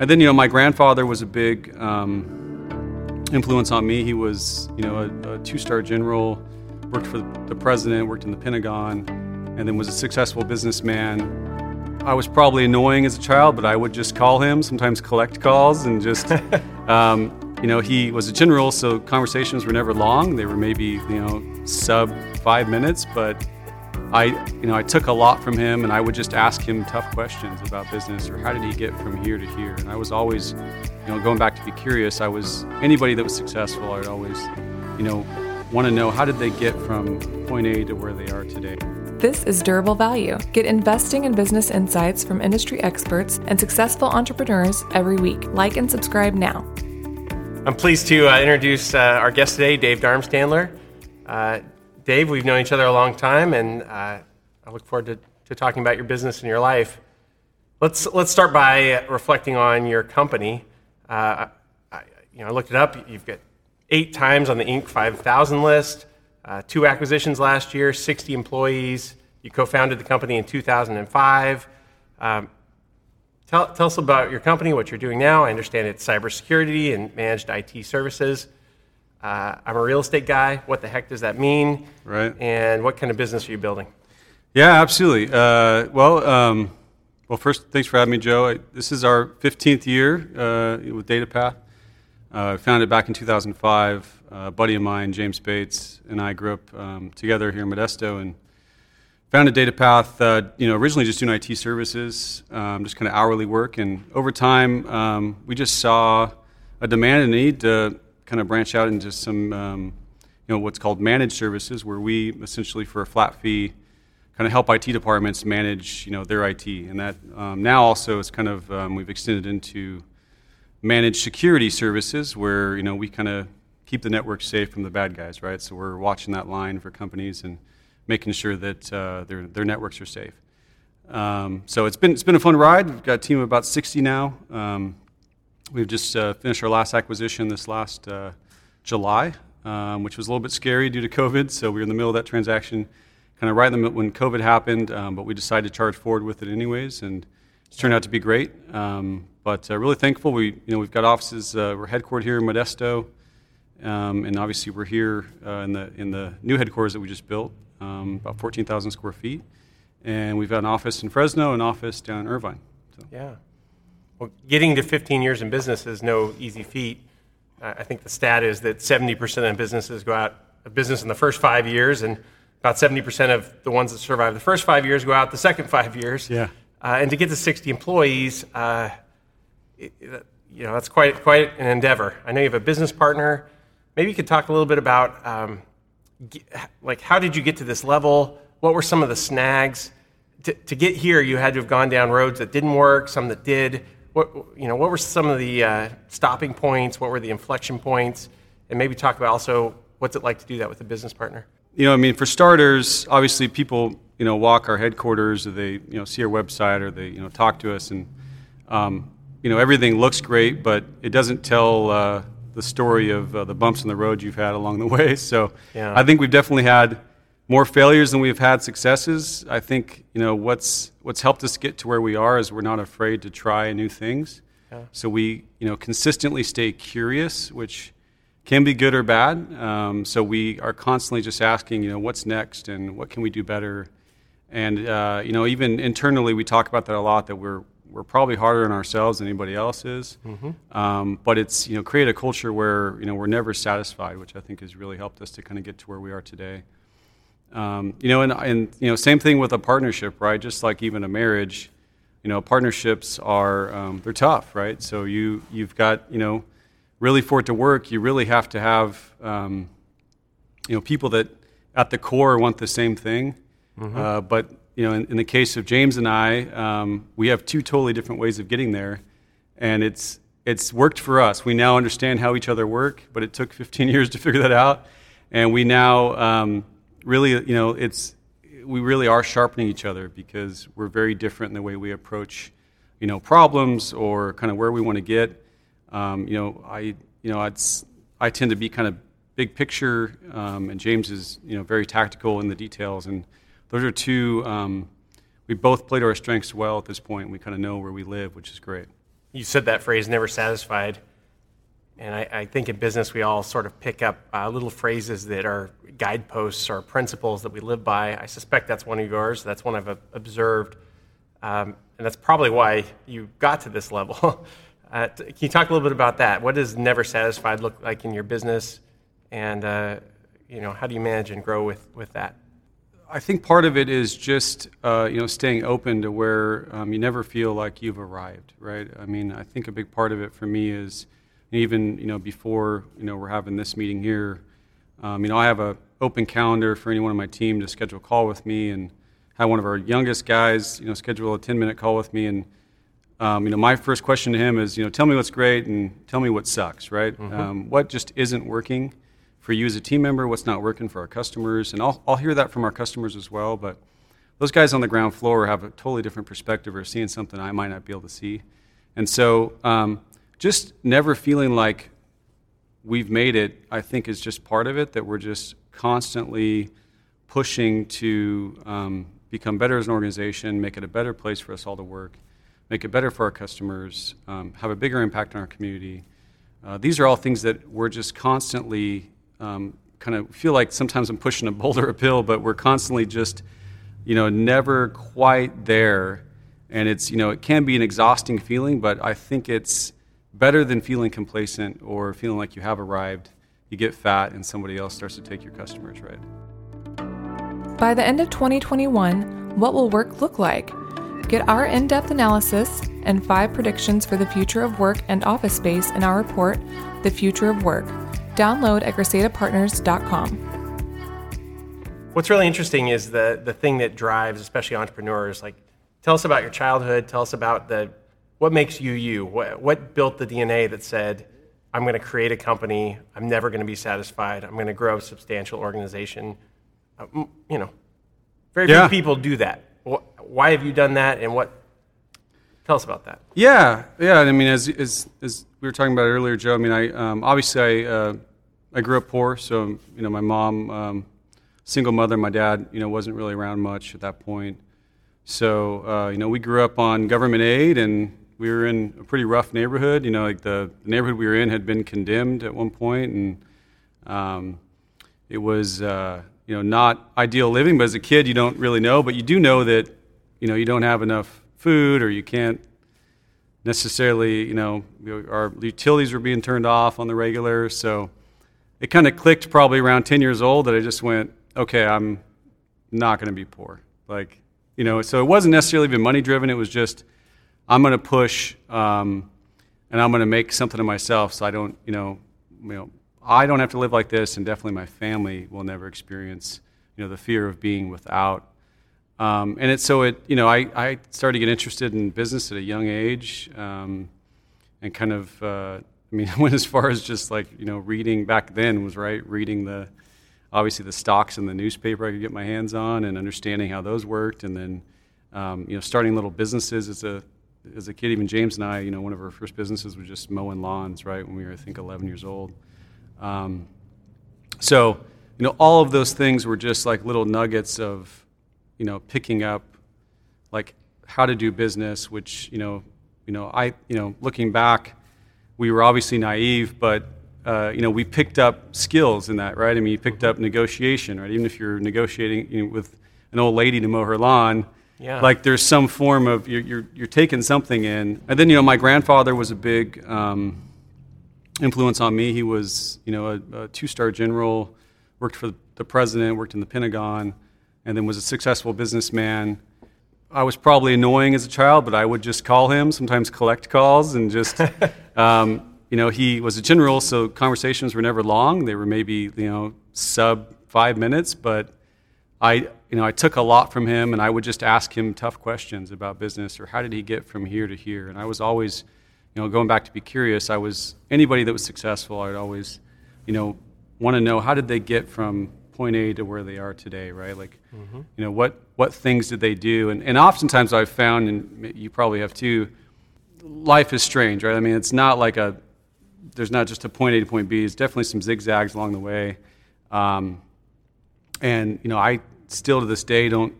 and then you know my grandfather was a big um, influence on me. He was you know a, a two-star general, worked for the president, worked in the Pentagon, and then was a successful businessman. I was probably annoying as a child, but I would just call him, sometimes collect calls, and just, um, you know, he was a general, so conversations were never long. They were maybe, you know, sub five minutes, but I, you know, I took a lot from him, and I would just ask him tough questions about business or how did he get from here to here. And I was always, you know, going back to be curious. I was anybody that was successful. I would always, you know, want to know how did they get from point A to where they are today. This is Durable Value. Get investing and business insights from industry experts and successful entrepreneurs every week. Like and subscribe now. I'm pleased to uh, introduce uh, our guest today, Dave Darmstandler. Uh, Dave, we've known each other a long time, and uh, I look forward to, to talking about your business and your life. Let's, let's start by reflecting on your company. Uh, I, you know, I looked it up. You've got eight times on the Inc. 5000 list. Uh, two acquisitions last year, 60 employees. You co founded the company in 2005. Um, tell, tell us about your company, what you're doing now. I understand it's cybersecurity and managed IT services. Uh, I'm a real estate guy. What the heck does that mean? Right. And what kind of business are you building? Yeah, absolutely. Uh, well, um, well, first, thanks for having me, Joe. I, this is our 15th year uh, with DataPath. Uh, founded back in 2005 a buddy of mine, James Bates, and I grew up um, together here in Modesto and founded DataPath, uh, you know, originally just doing IT services, um, just kind of hourly work. And over time, um, we just saw a demand and need to kind of branch out into some, um, you know, what's called managed services, where we essentially, for a flat fee, kind of help IT departments manage, you know, their IT. And that um, now also is kind of, um, we've extended into managed security services, where, you know, we kind of keep the network safe from the bad guys, right? So we're watching that line for companies and making sure that uh, their, their networks are safe. Um, so it's been, it's been a fun ride. We've got a team of about 60 now. Um, we've just uh, finished our last acquisition this last uh, July, um, which was a little bit scary due to COVID. So we were in the middle of that transaction, kind of right in the middle when COVID happened, um, but we decided to charge forward with it anyways, and it's turned out to be great. Um, but uh, really thankful. We, you know, we've got offices. Uh, we're headquartered here in Modesto. Um, and obviously, we're here uh, in, the, in the new headquarters that we just built, um, about 14,000 square feet. And we've got an office in Fresno, and an office down in Irvine. So. Yeah. Well, getting to 15 years in business is no easy feat. Uh, I think the stat is that 70% of businesses go out of business in the first five years, and about 70% of the ones that survive the first five years go out the second five years. Yeah. Uh, and to get to 60 employees, uh, it, you know, that's quite, quite an endeavor. I know you have a business partner maybe you could talk a little bit about um, like how did you get to this level? What were some of the snags? To, to, get here, you had to have gone down roads that didn't work, some that did. What, you know, what were some of the uh, stopping points? What were the inflection points? And maybe talk about also what's it like to do that with a business partner? You know, I mean, for starters, obviously people, you know, walk our headquarters or they, you know, see our website or they, you know, talk to us and, um, you know, everything looks great, but it doesn't tell uh, the story of uh, the bumps in the road you've had along the way. So yeah. I think we've definitely had more failures than we've had successes. I think you know what's what's helped us get to where we are is we're not afraid to try new things. Yeah. So we you know consistently stay curious, which can be good or bad. Um, so we are constantly just asking, you know, what's next and what can we do better. And uh, you know, even internally, we talk about that a lot. That we're we're probably harder on ourselves than anybody else is. Mm-hmm. Um, but it's you know create a culture where you know we're never satisfied, which I think has really helped us to kind of get to where we are today. Um, you know, and, and you know, same thing with a partnership, right? Just like even a marriage, you know, partnerships are um, they're tough, right? So you you've got you know, really for it to work, you really have to have um, you know people that at the core want the same thing, mm-hmm. uh, but you know, in, in, the case of James and I, um, we have two totally different ways of getting there, and it's it's worked for us. We now understand how each other work, but it took 15 years to figure that out, and we now um, really, you know, it's we really are sharpening each other because we're very different in the way we approach, you know, problems or kind of where we want to get. Um, you know, I you know, I tend to be kind of big picture, um, and James is you know very tactical in the details and those are two. Um, we both played our strengths well at this point. We kind of know where we live, which is great. you said that phrase, never satisfied. And I, I think in business, we all sort of pick up uh, little phrases that are guideposts or principles that we live by. I suspect that's one of yours. That's one I've observed. Um, and that's probably why you got to this level. uh, can you talk a little bit about that? What does never satisfied look like in your business? And uh, you know, how do you manage and grow with, with that? I think part of it is just uh, you know staying open to where um, you never feel like you've arrived, right? I mean, I think a big part of it for me is even you know before you know we're having this meeting here, um, you know I have a open calendar for anyone on my team to schedule a call with me, and have one of our youngest guys you know schedule a 10 minute call with me, and um, you know my first question to him is you know tell me what's great and tell me what sucks, right? Mm-hmm. Um, what just isn't working for you as a team member? What's not working for our customers? And I'll I'll hear that from our customers as well, but those guys on the ground floor have a totally different perspective or seeing something I might not be able to see. And so, um, just never feeling like we've made it, I think, is just part of it, that we're just constantly pushing to um, become better as an organization, make it a better place for us all to work, make it better for our customers, um, have a bigger impact on our community. Uh, these are all things that we're just constantly um, kind of feel like sometimes I'm pushing a boulder uphill, but we're constantly just, you know, never quite there. And it's, you know, it can be an exhausting feeling, but I think it's, better than feeling complacent or feeling like you have arrived. You get fat and somebody else starts to take your customers, right? By the end of 2021, what will work look like? Get our in depth analysis and five predictions for the future of work and office space in our report, The Future of Work. Download at GresetaPartners.com. What's really interesting is the, the thing that drives, especially entrepreneurs, like tell us about your childhood, tell us about the what makes you you? What, what built the DNA that said, I'm going to create a company, I'm never going to be satisfied, I'm going to grow a substantial organization? Uh, you know, very yeah. few people do that. Why have you done that, and what? Tell us about that. Yeah, yeah. I mean, as as, as we were talking about earlier, Joe. I mean, I um, obviously I uh, I grew up poor, so you know, my mom, um, single mother. My dad, you know, wasn't really around much at that point. So uh, you know, we grew up on government aid and we were in a pretty rough neighborhood. You know, like the, neighborhood we were in had been condemned at one point, and um, it was uh, you know not ideal living. But as a kid, you don't really know, but you do know that you know you don't have enough food, or you can't necessarily you know our utilities were being turned off on the regular. So it kind of clicked probably around 10 years old that I just went, okay, I'm not going to be poor. Like you know, so it wasn't necessarily even money driven. It was just I'm going to push um, and I'm going to make something of myself so I don't, you know, you know, I don't have to live like this, and definitely my family will never experience, you know, the fear of being without. Um, and it's so it, you know, I, I started to get interested in business at a young age, um, and kind of, uh, I mean, went as far as just like, you know, reading back then was right, reading the, obviously the stocks in the newspaper I could get my hands on, and understanding how those worked, and then, um, you know, starting little businesses as a as a kid, even James and I, you know, one of our first businesses was just mowing lawns, right, when we were, I think, 11 years old. Um, so, you know, all of those things were just like little nuggets of, you know, picking up, like how to do business. Which, you know, you know, I, you know, looking back, we were obviously naive, but uh, you know, we picked up skills in that, right? I mean, you picked up negotiation, right? Even if you're negotiating you know, with an old lady to mow her lawn, yeah. Like there's some form of you're, you're, you're taking something in, and then you know my grandfather was a big um, influence on me. He was you know a, a two-star general, worked for the president, worked in the Pentagon, and then was a successful businessman. I was probably annoying as a child, but I would just call him, sometimes collect calls, and just um, you know he was a general, so conversations were never long. They were maybe you know sub five minutes, but I you know, I took a lot from him, and I would just ask him tough questions about business or how did he get from here to here. And I was always, you know, going back to be curious. I was anybody that was successful. I'd always, you know, want to know how did they get from point A to where they are today, right? Like, mm-hmm. you know, what what things did they do? And and oftentimes I've found, and you probably have too, life is strange, right? I mean, it's not like a there's not just a point A to point B. There's definitely some zigzags along the way. Um, and you know, I still to this day don't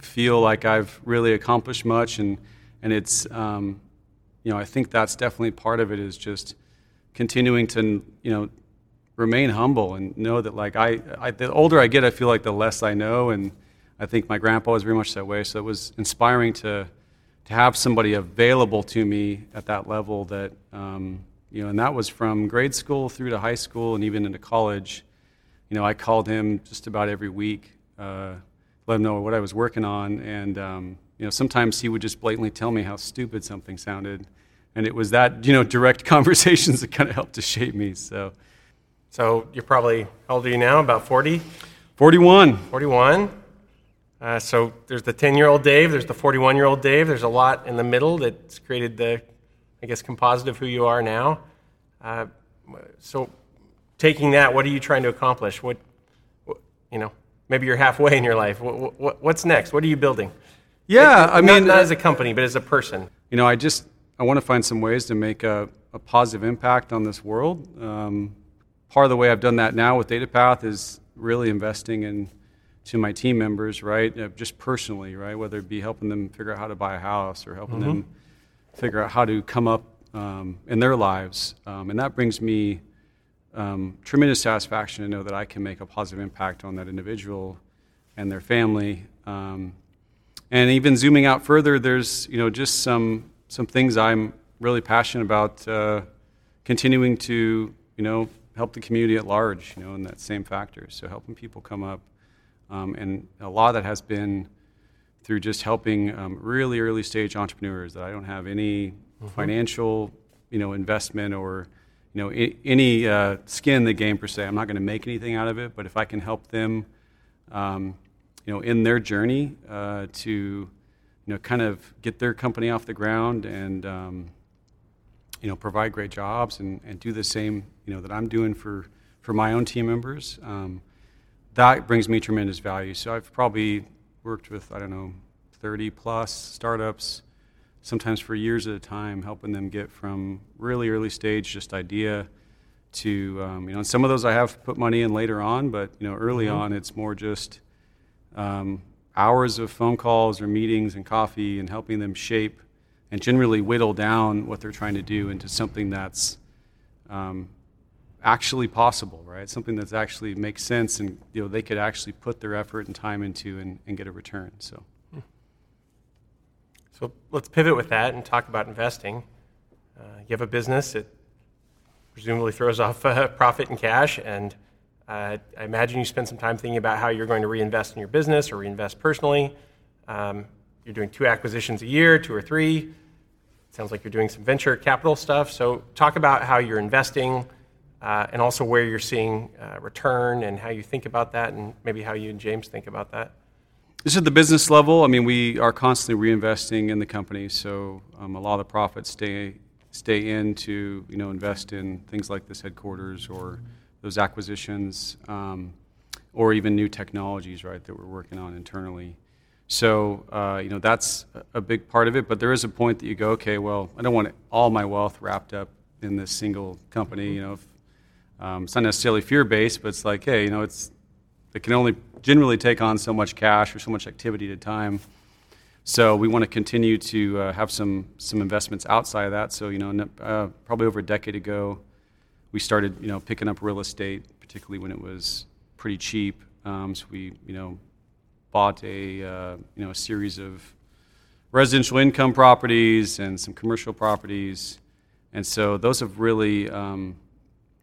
feel like I've really accomplished much, and and it's um, you know, I think that's definitely part of it is just continuing to, you know, remain humble and know that like I, I, the older I get, I feel like the less I know, and I think my grandpa was very much that way. So it was inspiring to to have somebody available to me at that level that um, you know, and that was from grade school through to high school and even into college. You know, I called him just about every week, uh, let him know what I was working on, and um, you know, sometimes he would just blatantly tell me how stupid something sounded, and it was that you know direct conversations that kind of helped to shape me. So. So you're probably, how old are you now? About 40? 41. 41. Uh, so there's the 10 year old Dave, there's the 41 year old Dave, there's a lot in the middle that's created the, I guess, composite of who you are now. Uh, so taking that, what are you trying to accomplish? What, what you know, maybe you're halfway in your life. What, what, what's next? What are you building? Yeah, I mean, not, not, as a company, but as a person. You know, I just I want to find some ways to make a, a positive impact on this world. Um, part of the way I've done that now with DataPath is really investing in to my team members, right? Uh, just personally, right? Whether it be helping them figure out how to buy a house or helping mm-hmm. them figure out how to come up um, in their lives, um, and that brings me um, tremendous satisfaction to know that I can make a positive impact on that individual and their family. Um, and even zooming out further, there's you know just some some things I'm really passionate about uh, continuing to you know help the community at large, you know, in that same factor. So helping people come up, um, and a lot of that has been through just helping um, really early stage entrepreneurs that I don't have any mm-hmm. financial, you know, investment or you know I- any uh, skin in the game per se. I'm not going to make anything out of it, but if I can help them, um, you know, in their journey uh, to you know kind of get their company off the ground and um, you know, provide great jobs and, and do the same, you know, that I'm doing for, for my own team members, um, that brings me tremendous value. So I've probably worked with, I don't know, 30 plus startups, sometimes for years at a time, helping them get from really early stage, just idea, to, um, you know, and some of those I have put money in later on, but, you know, early mm-hmm. on it's more just um, hours of phone calls or meetings and coffee and helping them shape and generally whittle down what they're trying to do into something that's um, actually possible, right? Something that actually makes sense and you know they could actually put their effort and time into and, and get a return. So, so let's pivot with that and talk about investing. Uh, you have a business that presumably throws off uh, profit and cash, and uh, I imagine you spend some time thinking about how you're going to reinvest in your business or reinvest personally. Um, you're doing two acquisitions a year, two or three. It sounds like you're doing some venture capital stuff. So, talk about how you're investing uh, and also where you're seeing uh, return and how you think about that, and maybe how you and James think about that. This is the business level. I mean, we are constantly reinvesting in the company, so um, a lot of the profits stay stay in to you know invest in things like this headquarters or those acquisitions, um, or even new technologies, right, that we're working on internally. So, uh, you know, that's a big part of it. But there is a point that you go, okay, well, I don't want all my wealth wrapped up in this single company. You know, if, um, it's not necessarily fear-based, but it's like, hey, you know, it's it can only generally take on so much cash or so much activity at a time. So we want to continue to uh, have some some investments outside of that. So you know, uh, probably over a decade ago, we started you know picking up real estate, particularly when it was pretty cheap. Um, so we you know bought a uh, you know a series of residential income properties and some commercial properties, and so those have really um,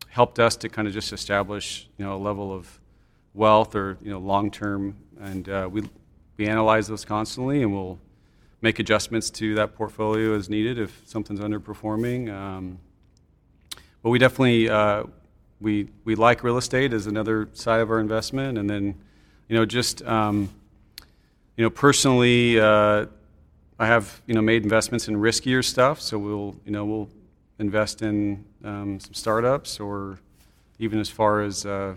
helped us to kind of just establish you know a level of wealth or you know long term, and uh, we we analyze those constantly, and we'll make adjustments to that portfolio as needed if something's underperforming. Um, but we definitely uh, we we like real estate as another side of our investment, and then you know just um, you know, personally, uh, I have you know made investments in riskier stuff. So we'll you know we'll invest in um, some startups, or even as far as uh,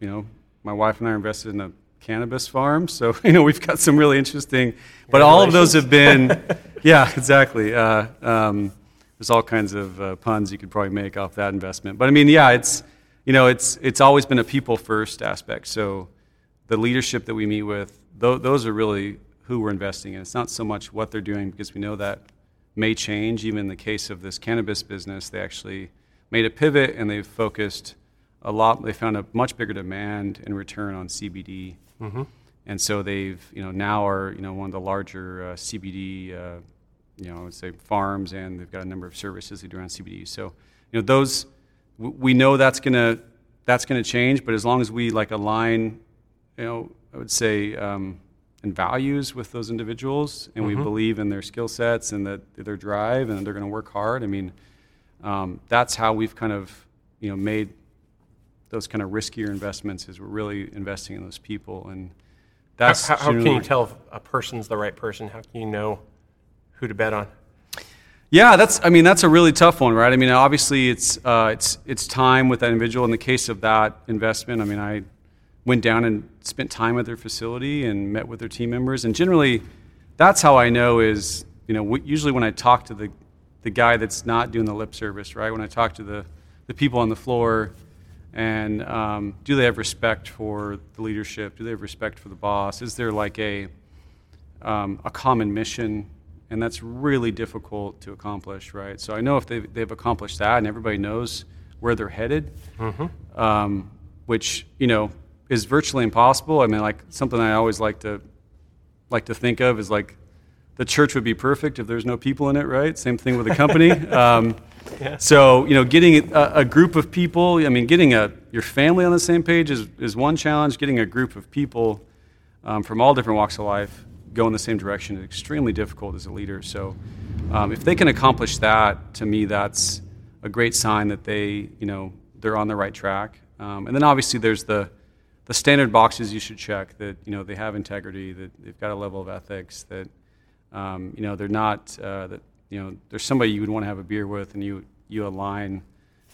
you know, my wife and I are invested in a cannabis farm. So you know we've got some really interesting. But all of those have been, yeah, exactly. Uh, um, there's all kinds of uh, puns you could probably make off that investment. But I mean, yeah, it's you know it's it's always been a people first aspect. So the leadership that we meet with th- those are really who we're investing in. It's not so much what they're doing because we know that may change. Even in the case of this cannabis business, they actually made a pivot and they've focused a lot. They found a much bigger demand and return on CBD, mm-hmm. and so they've you know now are you know one of the larger uh, CBD uh, you know I would say farms, and they've got a number of services they do around CBD. So you know those we know that's gonna that's gonna change, but as long as we like align, you know I would say. Um, and values with those individuals, and mm-hmm. we believe in their skill sets and that their drive, and they're going to work hard. I mean, um, that's how we've kind of you know made those kind of riskier investments. Is we're really investing in those people, and that's how, how, how can you tell if a person's the right person? How can you know who to bet on? Yeah, that's. I mean, that's a really tough one, right? I mean, obviously, it's uh, it's it's time with that individual. In the case of that investment, I mean, I went down and spent time at their facility and met with their team members. And generally, that's how I know is, you know, usually when I talk to the, the guy that's not doing the lip service, right? When I talk to the, the people on the floor, and um, do they have respect for the leadership? Do they have respect for the boss? Is there like a, um, a common mission? And that's really difficult to accomplish, right? So I know if they've, they've accomplished that and everybody knows where they're headed, mm-hmm. um, which, you know, is virtually impossible. I mean, like something I always like to like to think of is like the church would be perfect if there's no people in it, right? Same thing with a company. So you know, getting a, a, group of people. I mean, getting a your family on the same page is is one challenge. Getting a group of people um, from all different walks of life go in the same direction is extremely difficult as a leader. So um, if they can accomplish that, to me, that's a great sign that they you know they're on the right track. Um, and then obviously there's the the standard boxes you should check that you know they have integrity, that they've got a level of ethics, that um, you know they're not uh, that you know there's somebody you would want to have a beer with, and you you align.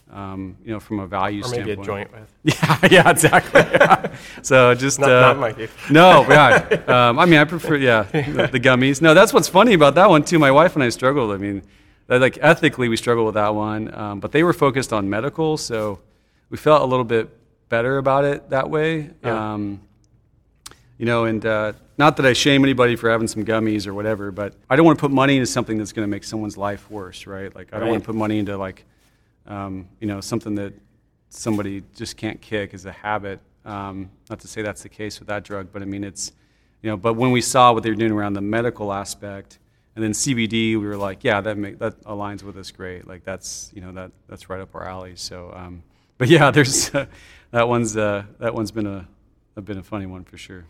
Um, you know, from a value or maybe standpoint. a joint with. Yeah, yeah, exactly. Yeah. so just not, uh, not my case. No, yeah. Um, I mean, I prefer yeah the, the, gummies. No, that's what's funny about that one too. My wife and I struggled. I mean, like ethically we struggled with that one, um, but they were focused on medical, so we felt a little bit better about it that way. Yeah. Um, you know, and uh, not that I shame anybody for having some gummies or whatever, but I don't want to put money into something that's going to make someone's life worse, right? Like I don't right. want to put money into like, um, you know, something that somebody just can't kick as a habit. Um, not to say that's the case with that drug, but I mean it's, you know, but when we saw what they were doing around the medical aspect, and then CBD, we were like, yeah, that make, that aligns with us great. Like that's you know that that's right up our alley. So, um, but yeah, there's uh, that one's uh, that one's been a, a been a funny one for sure.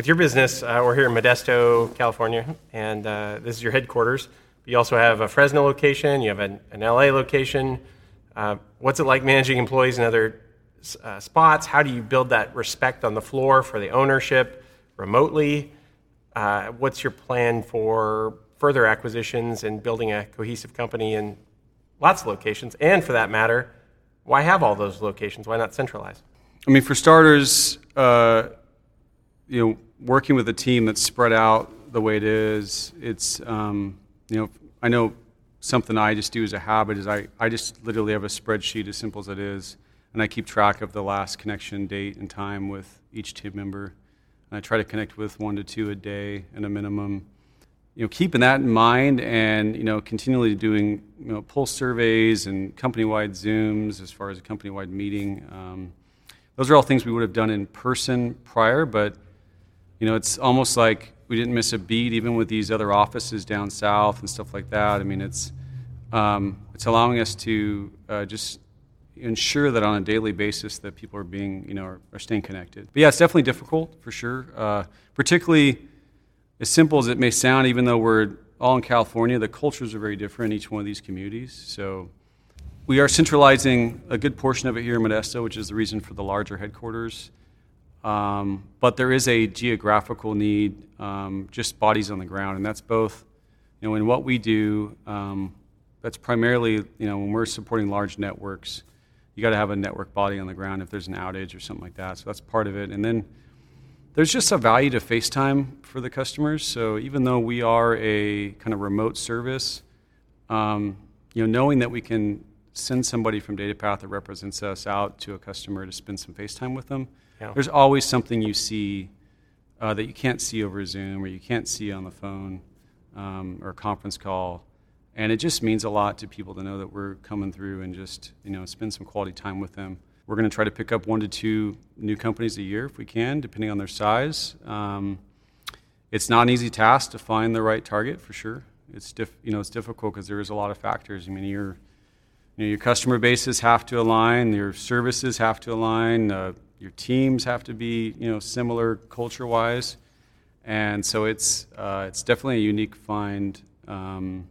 With your business, uh, we're here in Modesto, California, and uh, this is your headquarters. You also have a Fresno location. You have an, an LA location. Uh, what's it like managing employees in other uh, spots? How do you build that respect on the floor for the ownership remotely? what's your plan for further acquisitions and building a cohesive company in lots of locations, and for that matter? why have all those locations? Why not centralize? I mean, for starters, uh, you know, working with a team that's spread out the way it is, it's, um, you know, I know something I just do as a habit is I, I just literally have a spreadsheet as simple as it is, and I keep track of the last connection date and time with each team member. And I try to connect with one to two a day at a minimum you know, keeping that in mind and, you know, continually doing, you know, pulse surveys and company-wide Zooms as far as a company-wide meeting. Um, those are all things we would have done in person prior, but, you know, it's almost like we didn't miss a beat even with these other offices down south and stuff like that. I mean, it's, um, it's allowing us to uh, just ensure that on a daily basis that people are being, you know, are, are staying connected. But yeah, it's definitely difficult for sure, uh, particularly as simple as it may sound, even though we're all in California, the cultures are very different in each one of these communities. So we are centralizing a good portion of it here in Modesto, which is the reason for the larger headquarters. Um, but there is a geographical need, um, just bodies on the ground, and that's both, you know, in what we do. Um, that's primarily, you know, when we're supporting large networks, you got to have a network body on the ground if there's an outage or something like that. So that's part of it, and then there's just a value to FaceTime for the customers. So even though we are a kind of remote service, um, you know, knowing that we can send somebody from DataPath that represents us out to a customer to spend some FaceTime with them, yeah. there's always something you see uh, that you can't see over Zoom or you can't see on the phone. um, or a conference call, and it just means a lot to people to know that we're coming through and just you know spend some quality time with them. We're going to try to pick up one to two new companies a year if we can, depending on their size. Um, it's not an easy task to find the right target for sure. It's diff, you know it's difficult because there is a lot of factors. I mean, your you know, your customer bases have to align, your services have to align, uh, your teams have to be you know similar culture wise, and so it's uh, it's definitely a unique find. Um,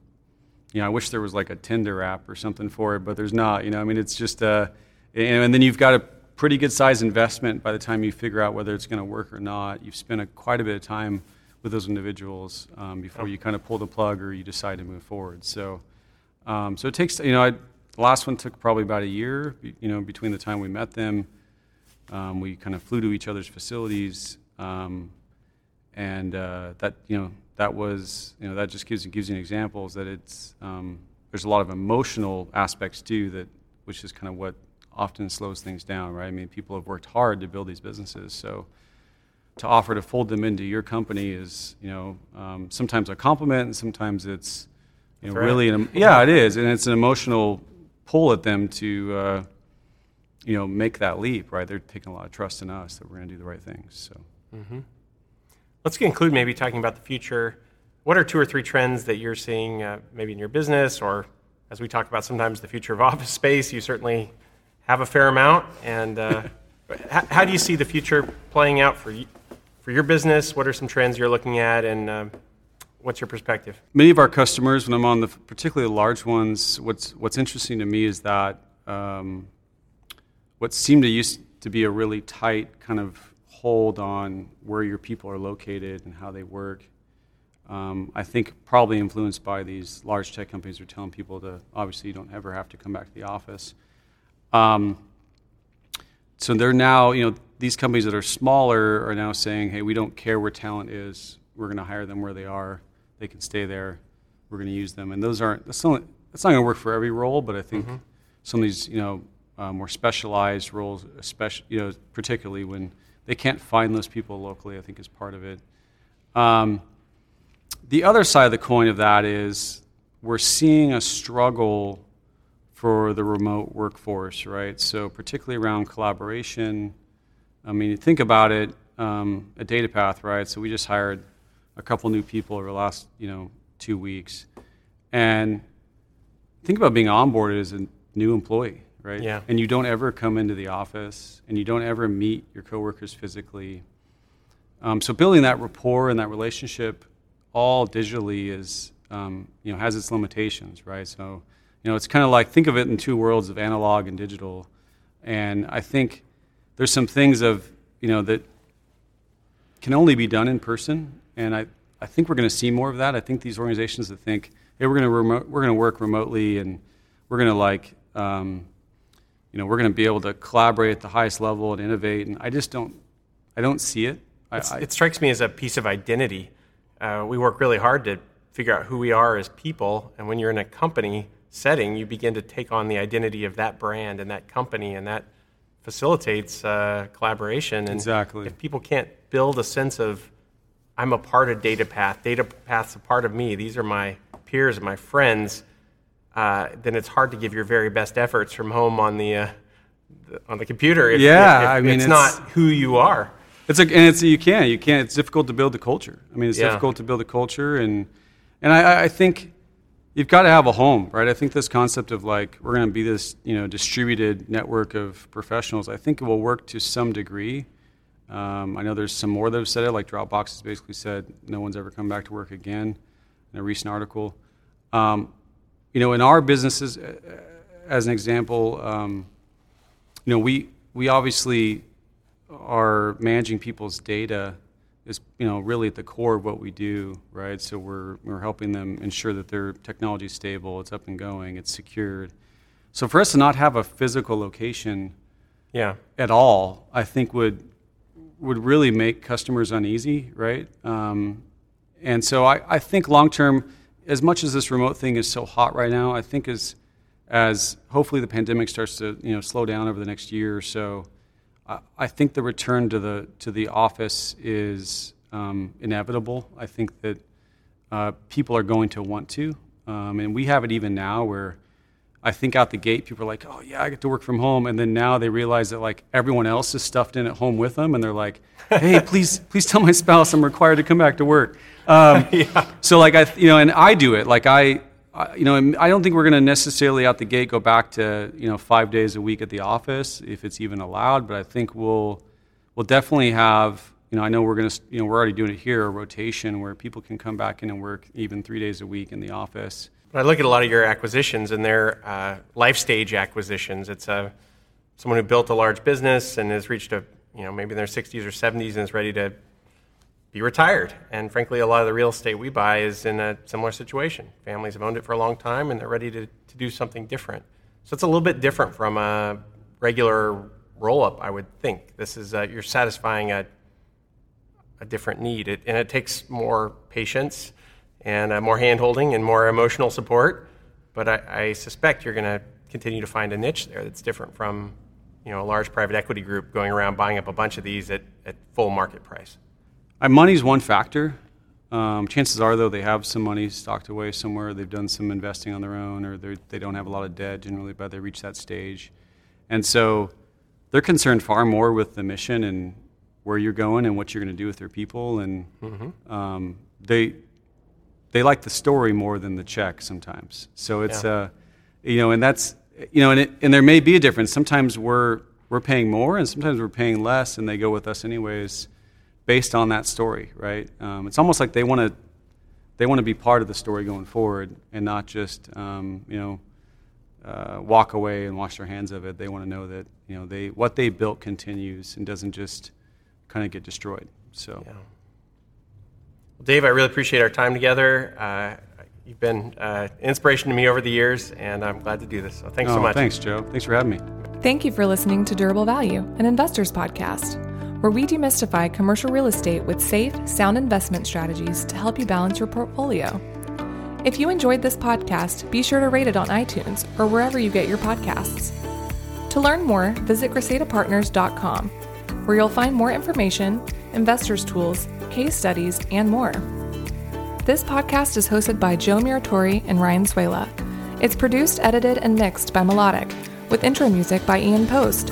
you know, I wish there was like a Tinder app or something for it, but there's not. You know, I mean, it's just uh, and then you've got a pretty good size investment by the time you figure out whether it's going to work or not. You've spent a, quite a bit of time with those individuals um, before you kind of pull the plug or you decide to move forward. So, um, so it takes, you know, I, the last one took probably about a year, you know, between the time we met them. Um, we kind of flew to each other's facilities, um, and uh, that, you know, that was, you know, that just gives, gives you an example is that it's, um, there's a lot of emotional aspects too that, which is kind of what often slows things down, right? I mean, people have worked hard to build these businesses, so to offer to fold them into your company is, you know, um, sometimes a compliment, and sometimes it's, you know, right. really, an, yeah, it is, and it's an emotional pull at them to, uh, you know, make that leap, right? They're taking a lot of trust in us that we're going to do the right things. So, mm-hmm. let's conclude maybe talking about the future. What are two or three trends that you're seeing, uh, maybe in your business, or as we talk about sometimes the future of office space? You certainly have a fair amount, and uh, how, how, do you see the future playing out for you? for your business? What are some trends you're looking at, and um, what's your perspective? Many of our customers, when I'm on the particularly large ones, what's what's interesting to me is that um, what seemed to used to be a really tight kind of hold on where your people are located and how they work. Um, I think probably influenced by these large tech companies are telling people to obviously you don't ever have to come back to the office. Um, so they're now, you know, these companies that are smaller are now saying, hey, we don't care where talent is. We're going to hire them where they are. They can stay there. We're going to use them. And those aren't, that's not, that's not going to work for every role, but I think mm-hmm. some of these, you know, uh, more specialized roles, especially, you know, particularly when they can't find those people locally, I think is part of it. Um, the other side of the coin of that is we're seeing a struggle for the remote workforce, right? So particularly around collaboration, I mean, think about it um, DataPath, right? So we just hired a couple new people over the last, you know, two weeks, and think about being onboarded as a new employee, right? Yeah. And you don't ever come into the office, and you don't ever meet your coworkers physically. Um, so building that rapport and that relationship all digitally is, um, you know, has its limitations, right? So, you know, it's kind of like think of it in two worlds of analog and digital, and I think there's some things of you know that can only be done in person, and I, I think we're going to see more of that. I think these organizations that think, hey, we're going to remote, we're going to work remotely, and we're going to like, um, you know, we're going to be able to collaborate at the highest level and innovate, and I just don't, I don't see it. I, I, it strikes me as a piece of identity. Uh, we work really hard to figure out who we are as people, and when you're in a company setting, you begin to take on the identity of that brand and that company and that facilitates uh, collaboration. And exactly. if people can't build a sense of, I'm a part of DataPath, DataPath's a part of me, these are my peers and my friends, uh, then it's hard to give your very best efforts from home on the, uh, the on the computer. If, yeah, if, if I mean, it's, it's, not who you are. It's a, and it's you can't you can't. It's difficult to build the culture. I mean, it's yeah. difficult to build a culture, and and I, I think you've got to have a home, right? I think this concept of like we're going to be this, you know, distributed network of professionals. I think it will work to some degree. Um, I know there's some more that have said it, like Dropbox has basically said no one's ever come back to work again in a recent article. Um, you know, in our businesses, as an example, um, you know, we we obviously are managing people's data is you know really at the core of what we do, right? So we're we're helping them ensure that their technology is stable, it's up and going, it's secured. So for us to not have a physical location, yeah, at all, I think would would really make customers uneasy, right? Um, and so I, I think long term, as much as this remote thing is so hot right now, I think as as hopefully the pandemic starts to you know slow down over the next year or so I think the return to the to the office is um, inevitable. I think that uh, people are going to want to. Um, and we have it even now where I think out the gate, people are like, oh, yeah, I get to work from home. And then now they realize that like everyone else is stuffed in at home with them. And they're like, hey, please, please tell my spouse I'm required to come back to work. Um, yeah. So like, I, you know, and I do it. Like I, I you know, I don't think we're going to necessarily out the gate go back to, you know, five days a week at the office if it's even allowed. But I think we'll, we'll definitely have, you know, I know we're going to, you know, we're already doing it here, a rotation where people can come back in and work even three days a week in the office. But I look at a lot of your acquisitions and they're uh, life stage acquisitions. It's a, someone who built a large business and has reached a, you know, maybe in their 60s or 70s and is ready to be retired. And frankly, a lot of the real estate we buy is in a similar situation. Families have owned it for a long time and they're ready to, to do something different. So it's a little bit different from a regular roll up, I would think. This is, uh, you're satisfying a, a different need. It, and it takes more patience and uh, more handholding and more emotional support. But I, I suspect you're going to continue to find a niche there that's different from you know, a large private equity group going around buying up a bunch of these at, at full market price. Money's one factor. Um, chances are, though, they have some money stocked away somewhere. They've done some investing on their own, or they don't have a lot of debt generally by they reach that stage. And so they're concerned far more with the mission and where you're going and what you're going to do with their people. And mm-hmm. um, they, they like the story more than the check sometimes. So it's yeah. uh, you know, and that's you know, and it, and there may be a difference. Sometimes we're we're paying more, and sometimes we're paying less, and they go with us anyways, based on that story, right? Um, it's almost like they want to they want to be part of the story going forward, and not just um, you know. Uh, walk away and wash their hands of it. They want to know that you know they what they built continues and doesn't just kind of get destroyed. So. Yeah. Well, Dave, I really appreciate our time together. Uh, you've been uh, inspiration to me over the years, and I'm glad to do this. So thanks oh, so much. Thanks, Joe. Thanks for having me. Thank you for listening to Durable Value, an investors podcast, where we demystify commercial real estate with safe, sound investment strategies to help you balance your portfolio. If you enjoyed this podcast, be sure to rate it on iTunes or wherever you get your podcasts. To learn more, visit GresetaPartners.com, where you'll find more information, investors' tools, case studies, and more. This podcast is hosted by Joe Muratori and Ryan Suela. It's produced, edited, and mixed by Melodic, with intro music by Ian Post.